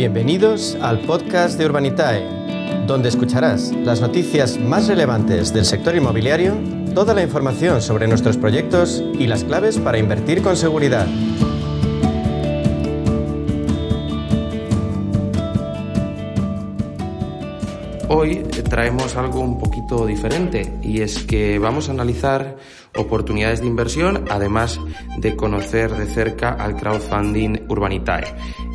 Bienvenidos al podcast de Urbanitae, donde escucharás las noticias más relevantes del sector inmobiliario, toda la información sobre nuestros proyectos y las claves para invertir con seguridad. Hoy traemos algo un poquito diferente y es que vamos a analizar oportunidades de inversión, además de conocer de cerca al crowdfunding Urbanitae.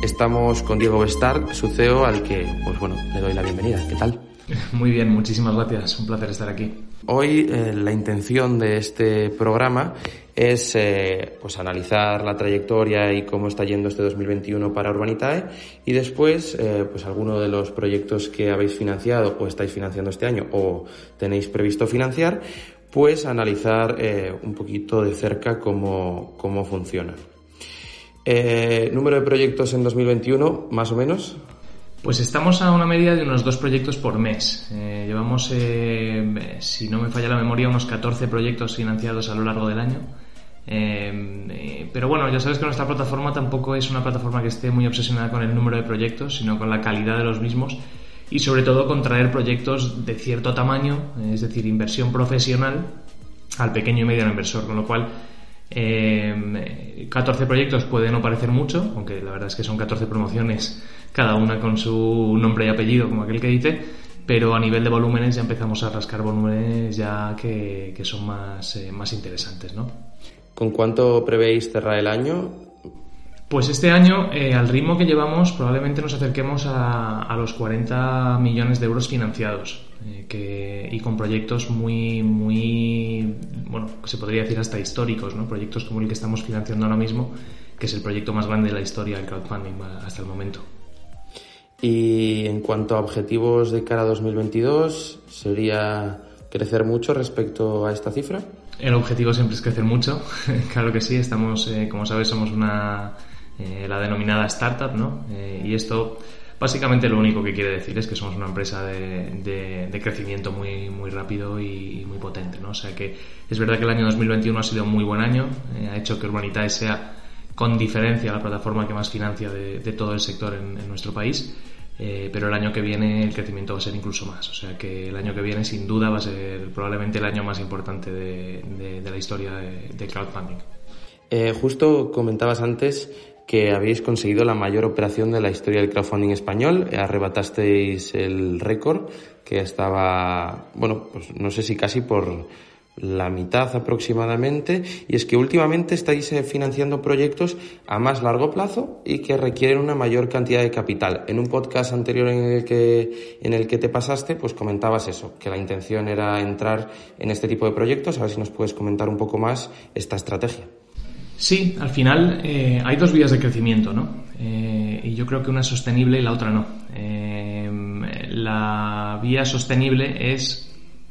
Estamos con Diego Bestar, su CEO, al que, pues bueno, le doy la bienvenida. ¿Qué tal? Muy bien, muchísimas gracias. Un placer estar aquí. Hoy eh, la intención de este programa es eh, pues analizar la trayectoria y cómo está yendo este 2021 para Urbanitae y después eh, pues alguno de los proyectos que habéis financiado o estáis financiando este año o tenéis previsto financiar pues analizar un poquito de cerca cómo, cómo funciona. número de proyectos en 2021 más o menos pues estamos a una media de unos dos proyectos por mes. Eh, llevamos, eh, si no me falla la memoria, unos 14 proyectos financiados a lo largo del año. Eh, pero bueno, ya sabes que nuestra plataforma tampoco es una plataforma que esté muy obsesionada con el número de proyectos, sino con la calidad de los mismos y sobre todo con traer proyectos de cierto tamaño, es decir, inversión profesional al pequeño y mediano inversor, con lo cual 14 proyectos puede no parecer mucho, aunque la verdad es que son 14 promociones cada una con su nombre y apellido, como aquel que dice, pero a nivel de volúmenes ya empezamos a rascar volúmenes ya que, son más, eh, más interesantes, ¿no? ¿Con cuánto prevéis cerrar el año? Pues este año, eh, al ritmo que llevamos, probablemente nos acerquemos a, los 40 millones de euros financiados eh, y con proyectos muy, muy, bueno, se podría decir hasta históricos, ¿no? Proyectos como el que estamos financiando ahora mismo, que es el proyecto más grande de la historia del crowdfunding hasta el momento. Y en cuanto a objetivos de cara a 2022, ¿sería crecer mucho respecto a esta cifra? El objetivo siempre es crecer mucho, claro que sí, estamos, eh, como sabes, somos una, eh, la denominada startup, ¿no? Eh, y esto básicamente lo único que quiere decir es que somos una empresa de, de, crecimiento muy, muy rápido y, muy potente, ¿no? O sea que es verdad que el año 2021 ha sido un muy buen año, ha hecho que Urbanitae sea con diferencia la plataforma que más financia de, todo el sector en, nuestro país. Eh, pero el año que viene el crecimiento va a ser incluso más. O sea que el año que viene sin duda va a ser probablemente el año más importante de, la historia de, crowdfunding. Eh, justo comentabas antes que habéis conseguido la mayor operación de la historia del crowdfunding español. Arrebatasteis el récord que estaba, bueno, pues no sé si casi por la mitad aproximadamente, y es que últimamente estáis eh, financiando proyectos a más largo plazo y que requieren una mayor cantidad de capital. En un podcast anterior en el que, en el que te pasaste, pues comentabas eso, que la intención era entrar en este tipo de proyectos. A ver si nos puedes comentar un poco más esta estrategia. Sí, al final eh, hay dos vías de crecimiento, ¿no? Eh, y yo creo que una es sostenible y la otra no. la vía sostenible es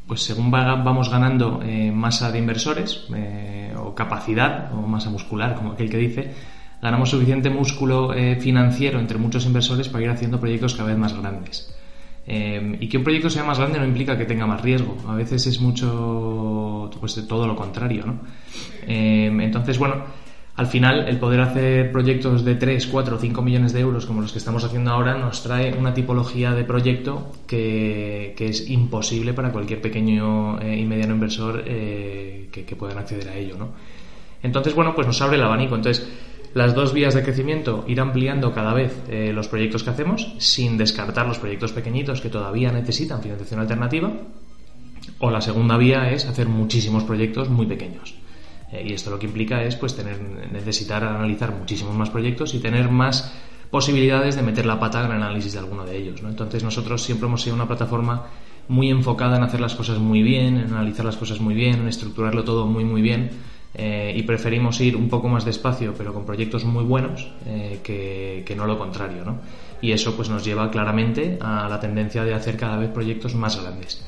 pues según vamos ganando eh, masa de inversores eh, o capacidad o masa muscular, como aquel que dice, ganamos suficiente músculo eh, financiero entre muchos inversores para ir haciendo proyectos cada vez más grandes. Y que un proyecto sea más grande no implica que tenga más riesgo, a veces es mucho, pues todo lo contrario, ¿no? entonces, bueno, al final el poder hacer proyectos de 3, 4, 5 millones de euros como los que estamos haciendo ahora nos trae una tipología de proyecto que, es imposible para cualquier pequeño eh, y mediano inversor eh, que, que, puedan acceder a ello. ¿no? Entonces, bueno, pues nos abre el abanico. Entonces, las dos vías de crecimiento, ir ampliando cada vez eh, los proyectos que hacemos sin descartar los proyectos pequeñitos que todavía necesitan financiación alternativa. O la segunda vía es hacer muchísimos proyectos muy pequeños. Eh, y esto lo que implica es pues tener, necesitar analizar muchísimos más proyectos y tener más posibilidades de meter la pata en el análisis de alguno de ellos. ¿no? Entonces nosotros siempre hemos sido una plataforma muy enfocada en hacer las cosas muy bien, en analizar las cosas muy bien, en estructurarlo todo muy muy bien eh, y preferimos ir un poco más despacio pero con proyectos muy buenos eh, que, no lo contrario. ¿no? Y eso pues nos lleva claramente a la tendencia de hacer cada vez proyectos más grandes.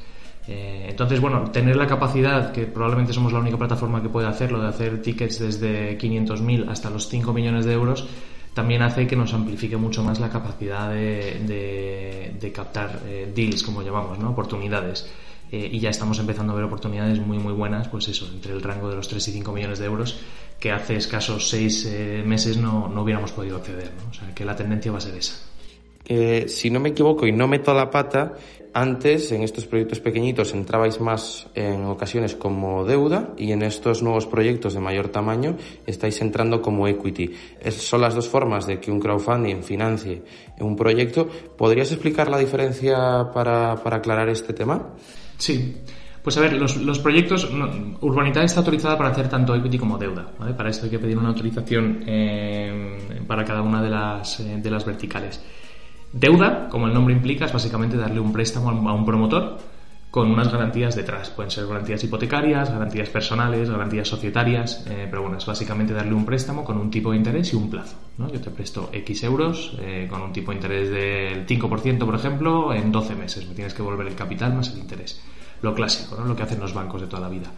Eh, entonces, bueno, tener la capacidad, que probablemente somos la única plataforma que puede hacerlo, de hacer tickets desde 500.000 hasta los 5 millones de euros, también hace que nos amplifique mucho más la capacidad de, captar eh, deals, como llamamos, ¿no? oportunidades. Eh, y ya estamos empezando a ver oportunidades muy, muy buenas, pues eso, entre el rango de los 3 y 5 millones de euros, que hace escasos 6 meses no, no, hubiéramos podido acceder. ¿no? O sea, que la tendencia va a ser esa. Eh, si no me equivoco y no meto la pata, antes en estos proyectos pequeñitos entrabais más en ocasiones como deuda y en estos nuevos proyectos de mayor tamaño estáis entrando como equity. son las dos formas de que un crowdfunding financie un proyecto. ¿Podrías explicar la diferencia para, para aclarar este tema? Sí. Pues a ver, los, proyectos, Urbanidad está autorizada para hacer tanto equity como deuda. Para esto hay que pedir una autorización eh, para cada una de las, eh, de las verticales. Deuda, como el nombre implica, es básicamente darle un préstamo a un promotor con unas garantías detrás. Pueden ser garantías hipotecarias, garantías personales, garantías societarias, eh, pero bueno, es básicamente darle un préstamo con un tipo de interés y un plazo. Yo te presto X euros con un tipo de interés del 5%, por ejemplo, en 12 meses. Me tienes que volver el capital más el interés lo clásico, ¿no? lo que hacen los bancos de toda la vida.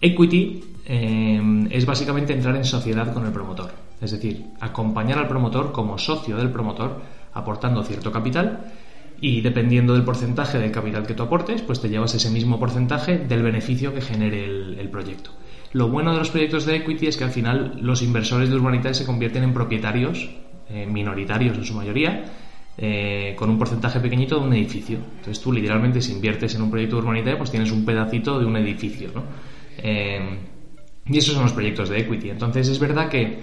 Equity eh, es básicamente entrar en sociedad con el promotor, es decir, acompañar al promotor como socio del promotor, aportando cierto capital y dependiendo del porcentaje del capital que tú aportes, pues te llevas ese mismo porcentaje del beneficio que genere el, proyecto. Lo bueno de los proyectos de equity es que al final los inversores de Urbanitae se convierten en propietarios, eh, minoritarios en su mayoría, eh, con un porcentaje pequeñito de un edificio. Entonces tú literalmente si inviertes en un proyecto de urbanitae pues tienes un pedacito de un edificio. ¿no? Eh, y esos son los proyectos de equity. Entonces es verdad que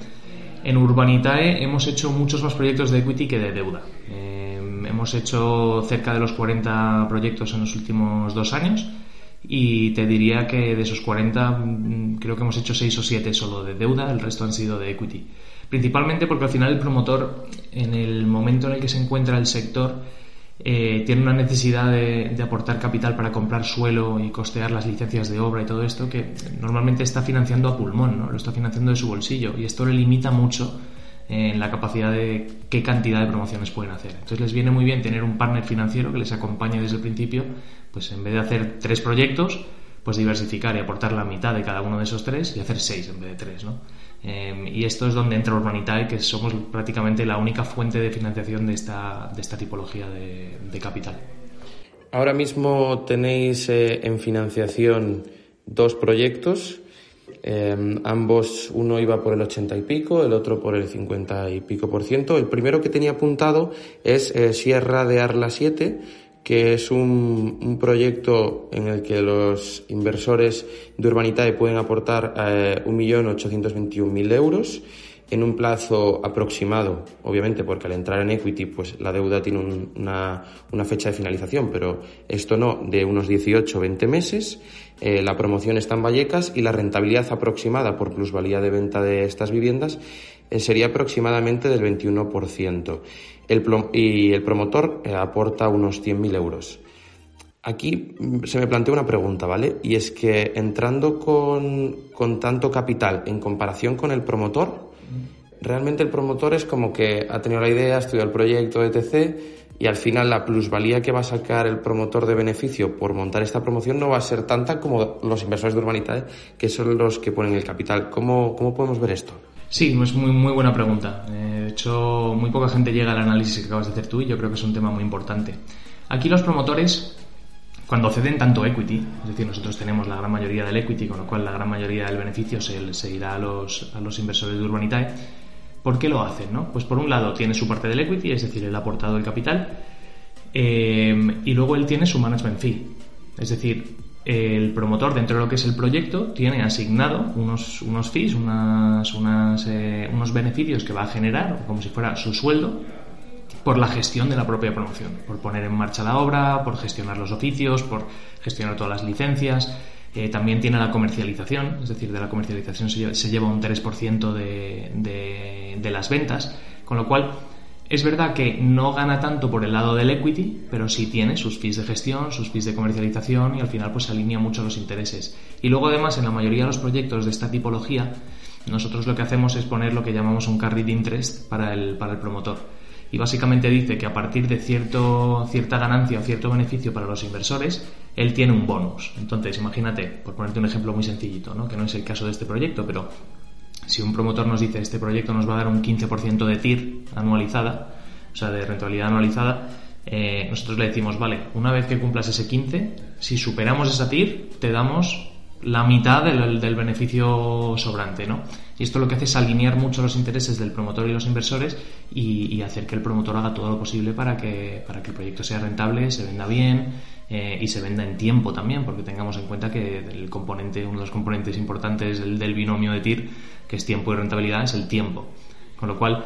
en Urbanitae hemos hecho muchos más proyectos de equity que de deuda. Eh, hemos hecho cerca de los 40 proyectos en los últimos dos años y te diría que de esos 40 mm, creo que hemos hecho 6 o 7 solo de deuda, el resto han sido de equity. Principalmente porque al final el promotor, en el momento en el que se encuentra el sector, eh, tiene una necesidad de, aportar capital para comprar suelo y costear las licencias de obra y todo esto que normalmente está financiando a pulmón, ¿no? lo está financiando de su bolsillo y esto le limita mucho en la capacidad de qué cantidad de promociones pueden hacer. Entonces les viene muy bien tener un partner financiero que les acompañe desde el principio, pues en vez de hacer tres proyectos, pues diversificar y aportar la mitad de cada uno de esos tres y hacer seis en vez de tres, ¿no? Em, y esto es donde entra Urbanitae, que somos prácticamente la única fuente de financiación de esta, de esta tipología de, capital. Ahora mismo tenéis eh, en financiación dos proyectos. Em, ambos, uno iba por el 80 y pico, el otro por el 50 y pico por ciento. El primero que tenía apuntado es eh, Sierra de Arla 7, que es un, un, proyecto en el que los inversores de Urbanitae pueden aportar eh, 1.821.000 euros en un plazo aproximado, obviamente porque al entrar en equity pues la deuda tiene una, una, fecha de finalización, pero esto no, de unos 18 o 20 meses. Eh, la promoción está en Vallecas y la rentabilidad aproximada por plusvalía de venta de estas viviendas eh, sería aproximadamente del 21% y el promotor eh, aporta unos 100.000 euros. Aquí mm, se me plantea una pregunta, ¿vale? Y es que entrando con, tanto capital en comparación con el promotor, realmente el promotor es como que ha tenido la idea, ha estudiado el proyecto, etc. Y al final la plusvalía que va a sacar el promotor de beneficio por montar esta promoción no va a ser tanta como los inversores de Urbanitae, que son los que ponen el capital. ¿Cómo, cómo podemos ver esto? Sí, es muy, muy buena pregunta. Eh, de hecho, muy poca gente llega al análisis que acabas de hacer tú y yo creo que es un tema muy importante. Aquí los promotores, cuando ceden tanto equity, es decir, nosotros tenemos la gran mayoría del equity, con lo cual la gran mayoría del beneficio se, se irá a los, a los inversores de Urbanitae, ¿por qué lo hacen? No? Pues por un lado tiene su parte del equity, es decir, el aportado el capital, eh, y luego él tiene su management fee. Es decir, el promotor dentro de lo que es el proyecto tiene asignado unos, unos fees, unas, unas, eh, unos beneficios que va a generar, como si fuera su sueldo, por la gestión de la propia promoción, por poner en marcha la obra, por gestionar los oficios, por gestionar todas las licencias. Eh, también tiene la comercialización, es decir, de la comercialización se lleva, se lleva un 3% de, de, de las ventas, con lo cual es verdad que no gana tanto por el lado del equity, pero sí tiene sus fees de gestión, sus fees de comercialización y al final pues se alinea mucho los intereses. Y luego además en la mayoría de los proyectos de esta tipología, nosotros lo que hacemos es poner lo que llamamos un carried interest para el, para el promotor. Y básicamente dice que a partir de cierto, cierta ganancia o cierto beneficio para los inversores, él tiene un bonus. Entonces, imagínate, por ponerte un ejemplo muy sencillito, ¿no? que no es el caso de este proyecto, pero si un promotor nos dice este proyecto nos va a dar un 15% de TIR anualizada, o sea, de rentabilidad anualizada, eh, nosotros le decimos, vale, una vez que cumplas ese 15, si superamos esa TIR, te damos la mitad del, beneficio sobrante, ¿no? Y esto lo que hace es alinear mucho los intereses del promotor y los inversores y, hacer que el promotor haga todo lo posible para que, para que el proyecto sea rentable, se venda bien eh, y se venda en tiempo también, porque tengamos en cuenta que el componente, uno de los componentes importantes del, del binomio de TIR, que es tiempo y rentabilidad, es el tiempo. Con lo cual,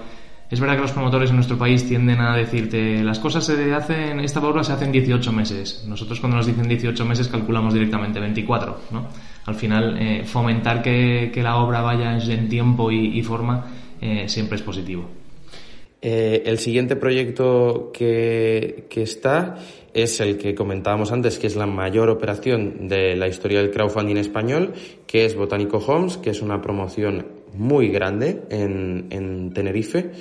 es verdad que los promotores en nuestro país tienden a decirte las cosas se hacen, esta obra se hace en 18 meses. Nosotros cuando nos dicen 18 meses calculamos directamente 24, ¿no? Al final, eh, fomentar que, la obra vaya en tiempo y, forma eh, siempre es positivo. Eh, el siguiente proyecto que, que, está es el que comentábamos antes, que es la mayor operación de la historia del crowdfunding español, que es Botánico Homes, que es una promoción muy grande en, en Tenerife.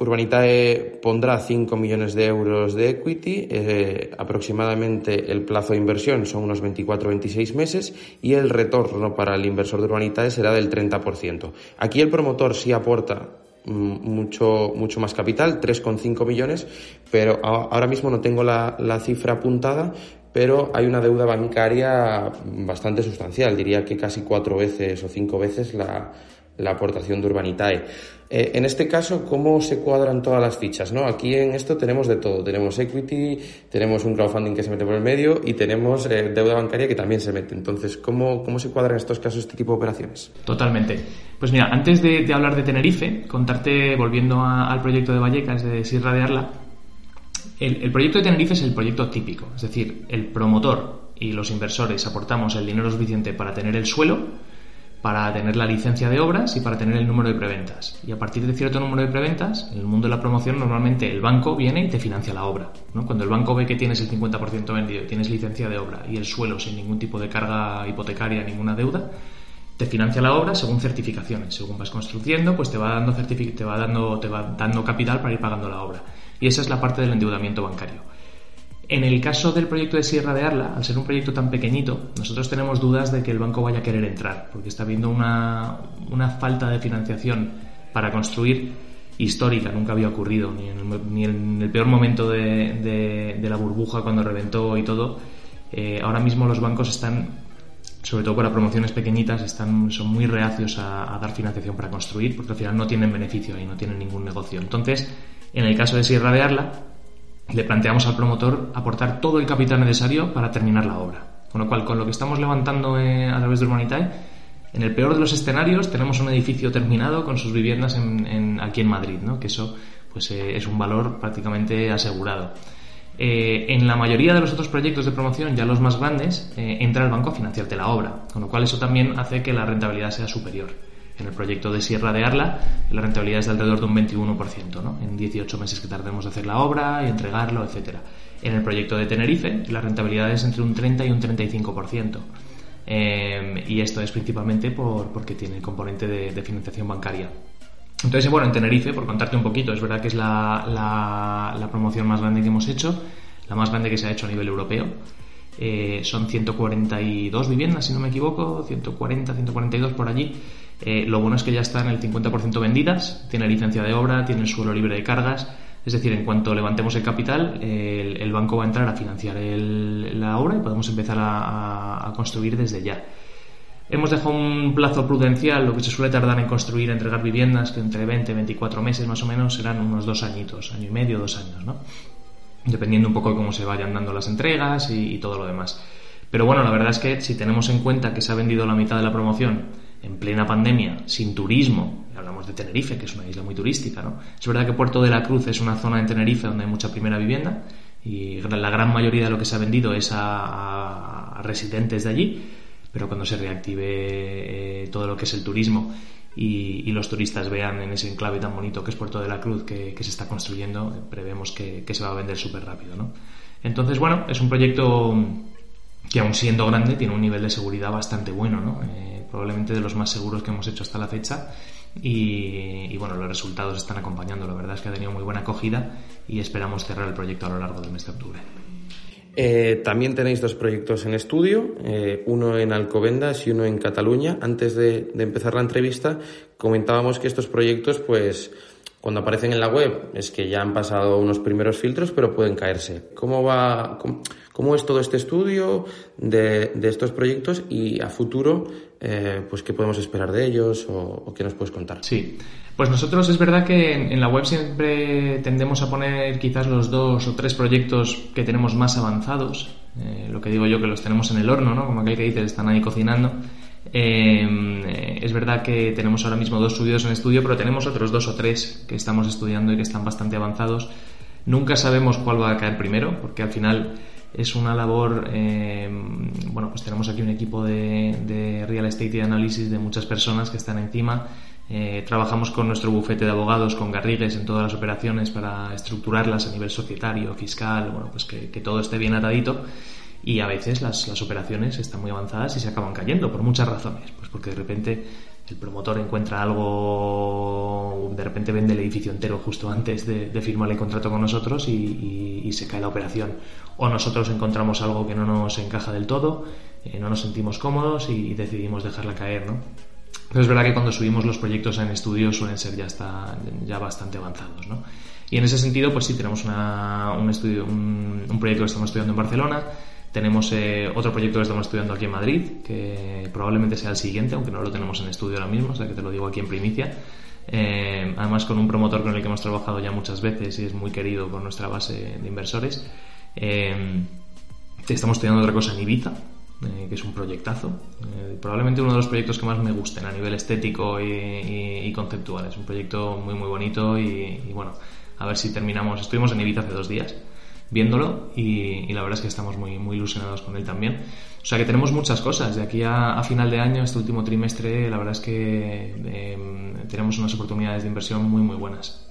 Urbanitae pondrá 5 millones de euros de equity, eh, aproximadamente el plazo de inversión son unos 24-26 meses y el retorno para el inversor de Urbanitae será del 30%. Aquí el promotor sí aporta mucho, mucho más capital, 3,5 millones, pero ahora mismo no tengo la, la cifra apuntada, pero hay una deuda bancaria bastante sustancial, diría que casi cuatro veces o cinco veces la, la aportación de Urbanitae. Eh, en este caso, ¿cómo se cuadran todas las fichas? ¿no? Aquí en esto tenemos de todo. Tenemos equity, tenemos un crowdfunding que se mete por el medio y tenemos eh, deuda bancaria que también se mete. Entonces, ¿cómo, ¿cómo se cuadran estos casos este tipo de operaciones? Totalmente. Pues mira, antes de, hablar de Tenerife, contarte, volviendo al proyecto de Vallecas de Sierra de Arla, el proyecto de Tenerife es el proyecto típico. Es decir, el promotor y los inversores aportamos el dinero suficiente para tener el suelo, para tener la licencia de obras y para tener el número de preventas. Y a partir de cierto número de preventas, en el mundo de la promoción normalmente el banco viene y te financia la obra. Cuando el banco ve que tienes el 50% vendido y tienes licencia de obra y el suelo sin ningún tipo de carga hipotecaria, ninguna deuda, te financia la obra según certificaciones. Según vas construyendo, pues te va dando, te va dando, te va dando capital para ir pagando la obra. Y esa es la parte del endeudamiento bancario. En el caso del proyecto de Sierra de Arla, al ser un proyecto tan pequeñito, nosotros tenemos dudas de que el banco vaya a querer entrar, porque está habiendo una, falta de financiación para construir histórica, nunca había ocurrido, ni en el, peor momento de, la burbuja cuando reventó y todo. Eh, ahora mismo los bancos están, sobre todo para promociones pequeñitas, están, son muy reacios a, a dar financiación para construir, porque al final no tienen beneficio y no tienen ningún negocio. Entonces, en el caso de Sierra de Arla, le planteamos al promotor aportar todo el capital necesario para terminar la obra. Con lo cual, con lo que estamos levantando eh, a través de Urbanitae, en el peor de los escenarios tenemos un edificio terminado con sus viviendas en, aquí en Madrid, ¿no? que eso pues, eh, es un valor prácticamente asegurado. Eh, en la mayoría de los otros proyectos de promoción, ya los más grandes, entra el banco a financiarte la obra, con lo cual eso también hace que la rentabilidad sea superior. En el proyecto de Sierra de Arla, la rentabilidad es de alrededor de un 21%, ¿no? en 18 meses que tardemos de hacer la obra y entregarlo, etc. En el proyecto de Tenerife, la rentabilidad es entre un 30 y un 35%. Eh, y esto es principalmente por, porque tiene el componente de, financiación bancaria. Entonces, bueno, en Tenerife, por contarte un poquito, es verdad que es la, la, promoción más grande que hemos hecho, la más grande que se ha hecho a nivel europeo. Eh, son 142 viviendas, si no me equivoco, 140, 142 por allí. Eh, lo bueno es que ya están el 50% vendidas, tiene licencia de obra, tiene el suelo libre de cargas. Es decir, en cuanto levantemos el capital, el, banco va a entrar a financiar la obra y podemos empezar a, construir desde ya. Hemos dejado un plazo prudencial, lo que se suele tardar en construir, entregar viviendas, que entre 20 y 24 meses más o menos serán unos dos añitos, año y medio, dos años, ¿no? Dependiendo un poco de cómo se vayan dando las entregas y todo lo demás. Pero bueno, la verdad es que si tenemos en cuenta que se ha vendido la mitad de la promoción en plena pandemia, sin turismo, hablamos de Tenerife, que es una isla muy turística, ¿no? Es verdad que Puerto de la Cruz es una zona en Tenerife donde hay mucha primera vivienda y la gran mayoría de lo que se ha vendido es a, residentes de allí, pero cuando se reactive eh, todo lo que es el turismo y, los turistas vean en ese enclave tan bonito que es Puerto de la Cruz que, se está construyendo, prevemos que, se va a vender súper rápido, ¿no? Entonces, bueno, es un proyecto que aún siendo grande tiene un nivel de seguridad bastante bueno, ¿no? Eh, probablemente de los más seguros que hemos hecho hasta la fecha. Y, bueno, los resultados están acompañando. La verdad es que ha tenido muy buena acogida y esperamos cerrar el proyecto a lo largo del mes de octubre. Eh, también tenéis dos proyectos en estudio, eh, uno en Alcobendas y uno en Cataluña. Antes de, empezar la entrevista, comentábamos que estos proyectos, pues, cuando aparecen en la web es que ya han pasado unos primeros filtros, pero pueden caerse. ¿Cómo va, cómo, es todo este estudio de, estos proyectos y a futuro, eh, pues qué podemos esperar de ellos o, qué nos puedes contar? Sí, pues nosotros es verdad que en, la web siempre tendemos a poner quizás los dos o tres proyectos que tenemos más avanzados. Eh, lo que digo yo que los tenemos en el horno, ¿no? Como aquel que dice, están ahí cocinando. Eh, es verdad que tenemos ahora mismo dos estudios en estudio, pero tenemos otros dos o tres que estamos estudiando y que están bastante avanzados. Nunca sabemos cuál va a caer primero, porque al final es una labor. Eh, bueno, pues tenemos aquí un equipo de, real estate y análisis de muchas personas que están encima. Eh, trabajamos con nuestro bufete de abogados, con Garrigues, en todas las operaciones para estructurarlas a nivel societario, fiscal, bueno, pues que, que todo esté bien atadito y a veces las, las, operaciones están muy avanzadas y se acaban cayendo por muchas razones. Pues porque de repente el promotor encuentra algo, de repente vende el edificio entero justo antes de, firmar el contrato con nosotros y, se cae la operación. O nosotros encontramos algo que no nos encaja del todo, eh, no nos sentimos cómodos y, decidimos dejarla caer, ¿no? Pero es verdad que cuando subimos los proyectos en estudio suelen ser ya, está, ya bastante avanzados, ¿no? Y en ese sentido, pues sí, tenemos un, estudio, un proyecto que estamos estudiando en Barcelona, tenemos eh, otro proyecto que estamos estudiando aquí en Madrid, que probablemente sea el siguiente, aunque no lo tenemos en estudio ahora mismo, o sea que te lo digo aquí en primicia. Eh, además con un promotor con el que hemos trabajado ya muchas veces y es muy querido por nuestra base de inversores. Eh, estamos estudiando otra cosa en Ibiza, que es un proyectazo. probablemente uno de los proyectos que más me gusten a nivel estético y, conceptual. Es un proyecto muy muy bonito y, y, bueno, a ver si terminamos. Estuvimos en Ibiza hace dos días viéndolo y, la verdad es que estamos muy, muy ilusionados con él también. O sea que tenemos muchas cosas. De aquí a, final de año, este último trimestre, la verdad es que em, tenemos unas oportunidades de inversión muy, muy buenas.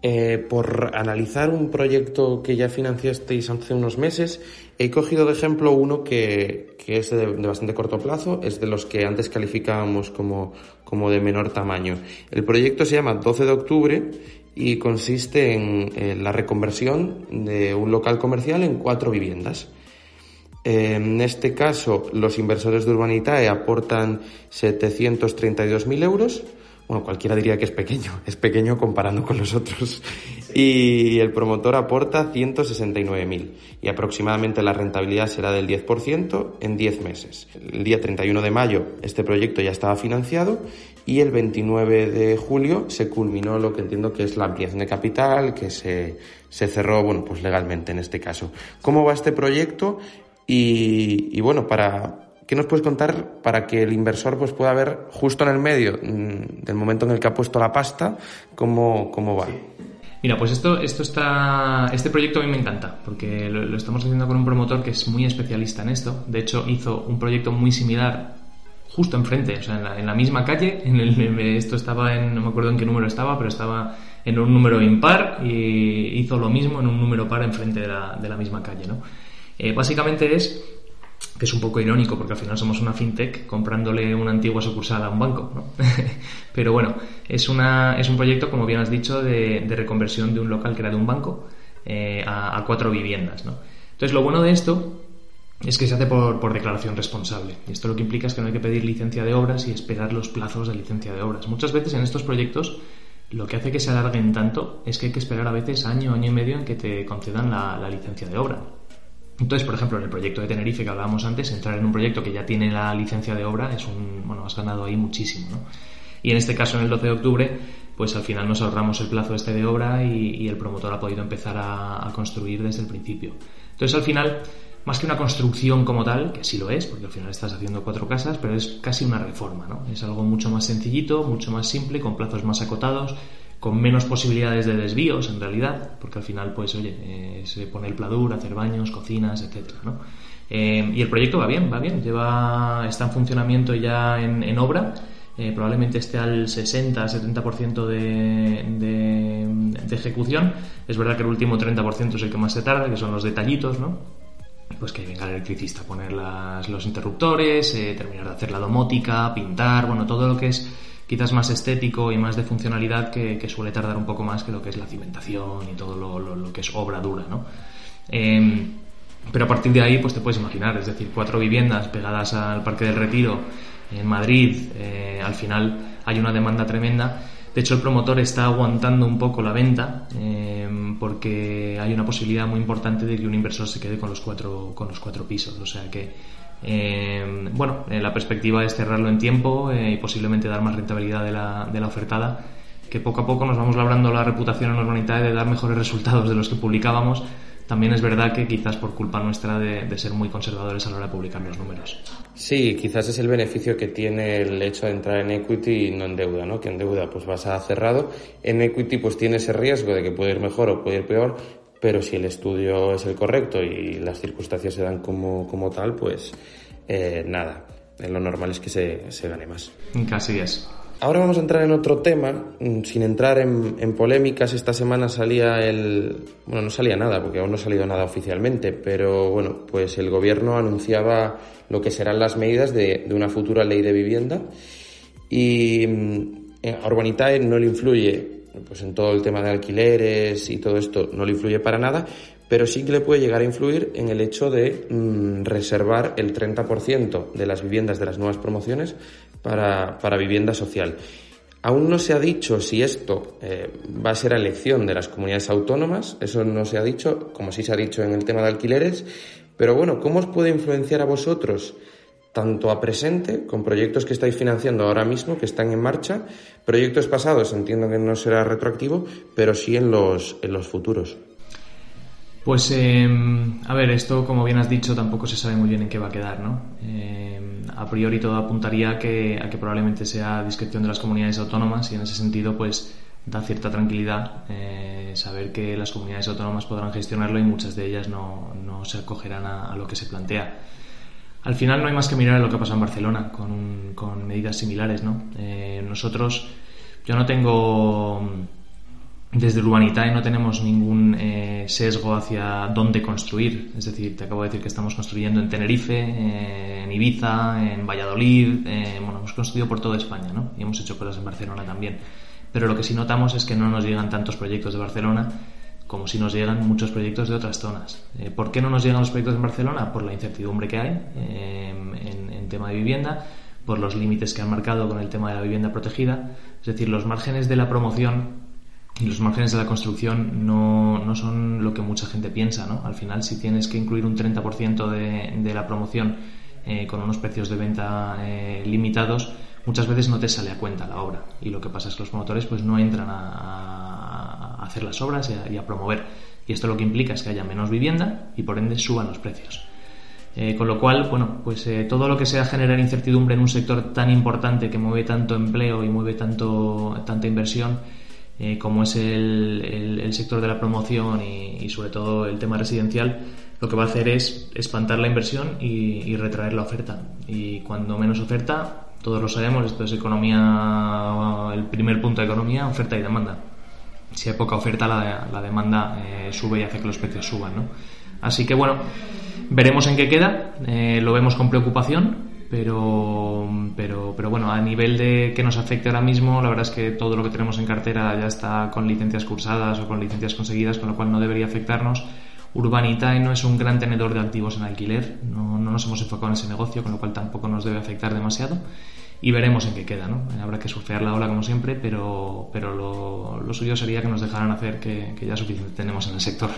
Eh, por analizar un proyecto que ya financiasteis hace unos meses, he cogido de ejemplo uno que, que es de, bastante corto plazo, es de los que antes calificábamos como, como de menor tamaño. El proyecto se llama 12 de octubre y consiste en, la reconversión de un local comercial en cuatro viviendas. En este caso, los inversores de Urbanitae aportan 732.000 euros. Bueno, cualquiera diría que es pequeño, es pequeño comparando con los otros. Y el promotor aporta 169.000 y aproximadamente la rentabilidad será del 10% en 10 meses. El día 31 de mayo este proyecto ya estaba financiado y el 29 de julio se culminó lo que entiendo que es la ampliación de capital, que se, se cerró, bueno, pues legalmente en este caso. ¿Cómo va este proyecto? Y, y bueno, para, ¿qué nos puedes contar para que el inversor pues pueda ver justo en el medio mm, del momento en el que ha puesto la pasta cómo, cómo va? Mira, pues esto, esto está, este proyecto a mí me encanta, porque lo, estamos haciendo con un promotor que es muy especialista en esto. De hecho, hizo un proyecto muy similar justo enfrente, o sea, en la, misma calle. Esto estaba en, no me acuerdo en qué número estaba, pero estaba en un número impar y hizo lo mismo en un número par enfrente de la, de la misma calle, ¿no? Eh, básicamente es que es un poco irónico porque al final somos una fintech comprándole una antigua sucursal a un banco, ¿no? Pero bueno, es, una, es un proyecto, como bien has dicho, de, reconversión de un local que era de un banco eh, a, a, cuatro viviendas, ¿no? Entonces, lo bueno de esto es que se hace por, declaración responsable. Y esto lo que implica es que no hay que pedir licencia de obras y esperar los plazos de licencia de obras. Muchas veces en estos proyectos lo que hace que se alarguen tanto es que hay que esperar a veces año, año y medio en que te concedan la, licencia de obra. Entonces, por ejemplo, en el proyecto de Tenerife que hablábamos antes, entrar en un proyecto que ya tiene la licencia de obra es un, bueno, has ganado ahí muchísimo, ¿no? Y en este caso, en el 12 de octubre, pues al final nos ahorramos el plazo este de obra y, el promotor ha podido empezar a, a construir desde el principio. Entonces, al final, más que una construcción como tal, que sí lo es, porque al final estás haciendo cuatro casas, pero es casi una reforma, ¿no? Es algo mucho más sencillito, mucho más simple, con plazos más acotados, con menos posibilidades de desvíos en realidad, porque al final, pues, oye, eh, se pone el pladur, hacer baños, cocinas, etcétera, ¿no? Eh, y el proyecto va bien, va bien, lleva, está en funcionamiento ya en, obra, eh, probablemente esté al 60-70% de, de, de ejecución. Es verdad que el último 30% es el que más se tarda, que son los detallitos, ¿no? pues que venga el electricista a poner los interruptores, eh, terminar de hacer la domótica, pintar, bueno, todo lo que es quizás más estético y más de funcionalidad que, suele tardar un poco más que lo que es la cimentación y todo lo, que es obra dura, ¿no? Em, pero a partir de ahí, pues te puedes imaginar, es decir, cuatro viviendas pegadas al Parque del Retiro en Madrid, eh, al final hay una demanda tremenda De hecho, el promotor está aguantando un poco la venta eh, porque hay una posibilidad muy importante de que un inversor se quede con los cuatro, con los cuatro pisos. O sea que, eh, bueno, la perspectiva es cerrarlo en tiempo y posiblemente dar más rentabilidad de la, de la ofertada que poco a poco nos vamos labrando la reputación en Urbanitae de dar mejores resultados de los que publicábamos también es verdad que quizás por culpa nuestra de, ser muy conservadores a la hora de publicar los números. Sí, quizás es el beneficio que tiene el hecho de entrar en equity y no en deuda, ¿no? Que en deuda pues vas a cerrado, en equity pues tiene ese riesgo de que puede ir mejor o puede ir peor, pero si el estudio es el correcto y las circunstancias se dan como, como tal, pues eh, nada, lo normal es que se, se gane más. Casi es. Ahora vamos a entrar en otro tema, mm, sin entrar en, polémicas. Esta semana salía el. Bueno, no salía nada, porque aún no ha salido nada oficialmente, pero bueno, pues el gobierno anunciaba lo que serán las medidas de, una futura ley de vivienda. Y mm, a Urbanitae no le influye pues en todo el tema de alquileres y todo esto, no le influye para nada, pero sí que le puede llegar a influir en el hecho de mm, reservar el 30% de las viviendas de las nuevas promociones para, para vivienda social. Aún no se ha dicho si esto eh, va a ser a elección de las comunidades autónomas, eso no se ha dicho, como sí se ha dicho en el tema de alquileres, pero bueno, ¿cómo os puede influenciar a vosotros? Tanto a presente, con proyectos que estáis financiando ahora mismo, que están en marcha, proyectos pasados, entiendo que no será retroactivo, pero sí en los, en los futuros. Pues, em, a ver, esto, como bien has dicho, tampoco se sabe muy bien en qué va a quedar, ¿no? Em, a priori todo apuntaría a que, a que probablemente sea discreción de las comunidades autónomas y en ese sentido, pues, da cierta tranquilidad eh, saber que las comunidades autónomas podrán gestionarlo y muchas de ellas no, no se acogerán a, lo que se plantea. Al final no hay más que mirar lo que pasa en Barcelona con, con medidas similares, ¿no? Eh, nosotros, yo no tengo desde Urbanitae no tenemos ningún eh, sesgo hacia dónde construir. Es decir, te acabo de decir que estamos construyendo en Tenerife, eh, en Ibiza, en Valladolid. Bueno, hemos construido por toda España, ¿no? Y hemos hecho cosas en Barcelona también. Pero lo que sí notamos es que no nos llegan tantos proyectos de Barcelona como si nos llegan muchos proyectos de otras zonas. ¿Por qué no nos llegan los proyectos en Barcelona? Por la incertidumbre que hay en, en tema de vivienda, por los límites que han marcado con el tema de la vivienda protegida. Es decir, los márgenes de la promoción y los márgenes de la construcción no, no, son lo que mucha gente piensa, ¿no? Al final, si tienes que incluir un 30% de, de la promoción eh, con unos precios de venta eh, limitados, muchas veces no te sale a cuenta la obra. Y lo que pasa es que los promotores pues no entran a hacer las obras y a, promover. Y esto lo que implica es que haya menos vivienda y por ende suban los precios. Eh, con lo cual, bueno, pues todo lo que sea generar incertidumbre en un sector tan importante que mueve tanto empleo y mueve tanto, tanta inversión, eh, como es el, el, sector de la promoción y, sobre todo el tema residencial, lo que va a hacer es espantar la inversión y, retraer la oferta. Y cuando menos oferta, todos lo sabemos, esto es economía, el primer punto de economía, oferta y demanda. Si hay poca oferta, la, la demanda eh, sube y hace que los precios suban. ¿no? Así que bueno, veremos en qué queda, eh, lo vemos con preocupación, pero, pero, pero bueno, a nivel de que nos afecte ahora mismo, la verdad es que todo lo que tenemos en cartera ya está con licencias cursadas o con licencias conseguidas, con lo cual no debería afectarnos. Urbanitae no es un gran tenedor de activos en alquiler, no, no nos hemos enfocado en ese negocio, con lo cual tampoco nos debe afectar demasiado y veremos en qué queda, ¿no? Habrá que surfear la ola como siempre, pero, pero lo, lo suyo sería que nos dejaran hacer que, ya suficiente tenemos en el sector.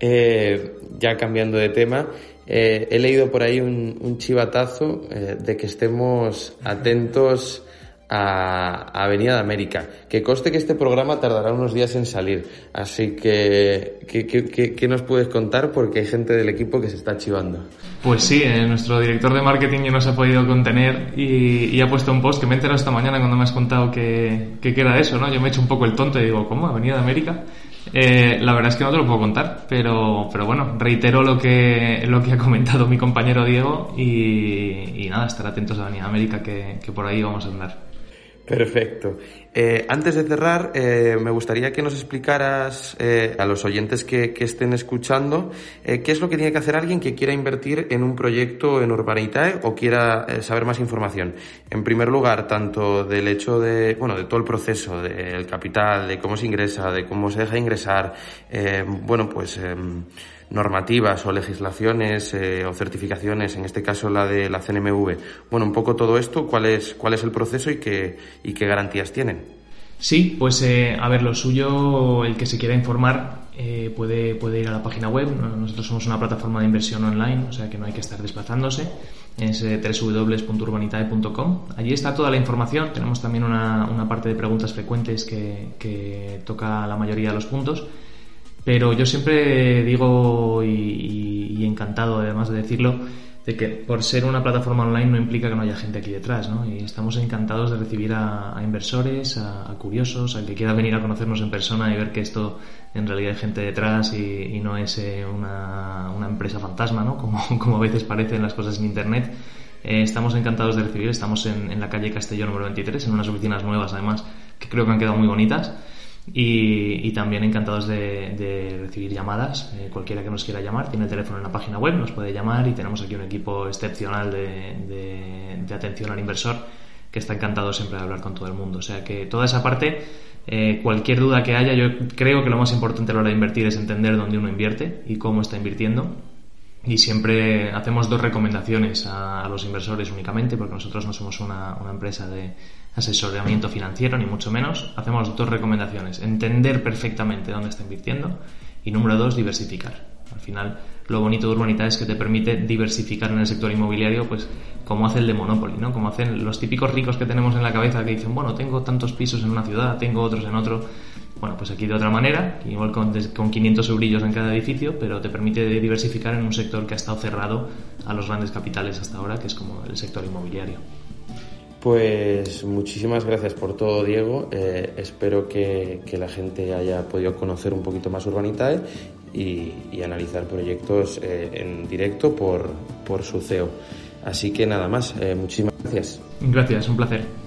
Eh, ya cambiando de tema, eh, he leído por ahí un, chivatazo eh, de que estemos atentos a, Avenida de América. Que coste que este programa tardará unos días en salir. Así que, ¿qué, nos puedes contar? Porque hay gente del equipo que se está chivando. Pues sí, nuestro director de marketing ya no se ha podido contener y, ha puesto un post que me he enterado esta mañana cuando me has contado que, que, era eso, ¿no? Yo me he hecho un poco el tonto y digo, ¿cómo? ¿Avenida de América? Eh, la verdad es que no te lo puedo contar, pero, pero bueno, reitero lo que, lo que ha comentado mi compañero Diego y, nada, estar atentos a Avenida América que, que por ahí vamos a andar. Perfecto. Eh, antes de cerrar, eh, me gustaría que nos explicaras eh, a los oyentes que, estén escuchando qué es lo que tiene que hacer alguien que quiera invertir en un proyecto en Urbanitae o quiera saber más información. En primer lugar, tanto del hecho de, bueno, de todo el proceso, del capital, de cómo se ingresa, de cómo se deja ingresar, bueno, pues em, normativas o legislaciones eh, o certificaciones, en este caso la de la CNMV. Bueno, un poco todo esto, ¿cuál es, cuál es el proceso y qué, y qué garantías tienen? Sí, pues eh, a ver, lo suyo, el que se quiera informar eh, puede, puede ir a la página web. Nosotros somos una plataforma de inversión online, o sea que no hay que estar desplazándose. Es eh, www.urbanitae.com. Allí está toda la información. Tenemos también una, una parte de preguntas frecuentes que, que, toca la mayoría de los puntos. Pero yo siempre digo, y, y encantado además de decirlo, de que por ser una plataforma online no implica que no haya gente aquí detrás, ¿no? Y estamos encantados de recibir a, inversores, a, curiosos, al que quiera venir a conocernos en persona y ver que esto en realidad hay gente detrás y, no es eh, una, una, empresa fantasma, ¿no? Como, como a veces parecen las cosas en Internet. Eh, estamos encantados de recibir, estamos en, en la calle Castellón número 23, en unas oficinas nuevas además, que creo que han quedado muy bonitas. Y, también encantados de, recibir llamadas. Eh, cualquiera que nos quiera llamar tiene el teléfono en la página web, nos puede llamar y tenemos aquí un equipo excepcional de, atención al inversor que está encantado siempre de hablar con todo el mundo. O sea que toda esa parte, eh, cualquier duda que haya, yo creo que lo más importante a la hora de invertir es entender dónde uno invierte y cómo está invirtiendo. Y siempre hacemos dos recomendaciones a, los inversores únicamente, porque nosotros no somos una empresa de, asesoramiento financiero, ni mucho menos. Hacemos dos recomendaciones. Entender perfectamente dónde está invirtiendo y número dos, diversificar. Al final, lo bonito de Urbanita es que te permite diversificar en el sector inmobiliario, pues como hace el de Monopoly, ¿no? Como hacen los típicos ricos que tenemos en la cabeza que dicen, bueno, tengo tantos pisos en una ciudad, tengo otros en otro. Bueno, pues aquí de otra manera, igual con, con 500 eurillos en cada edificio, pero te permite diversificar en un sector que ha estado cerrado a los grandes capitales hasta ahora, que es como el sector inmobiliario. Pues muchísimas gracias por todo, Diego. Eh, espero que, la gente haya podido conocer un poquito más Urbanitae y, analizar proyectos eh, en directo por, por su CEO. Así que nada más, eh, muchísimas gracias. Gracias, un placer.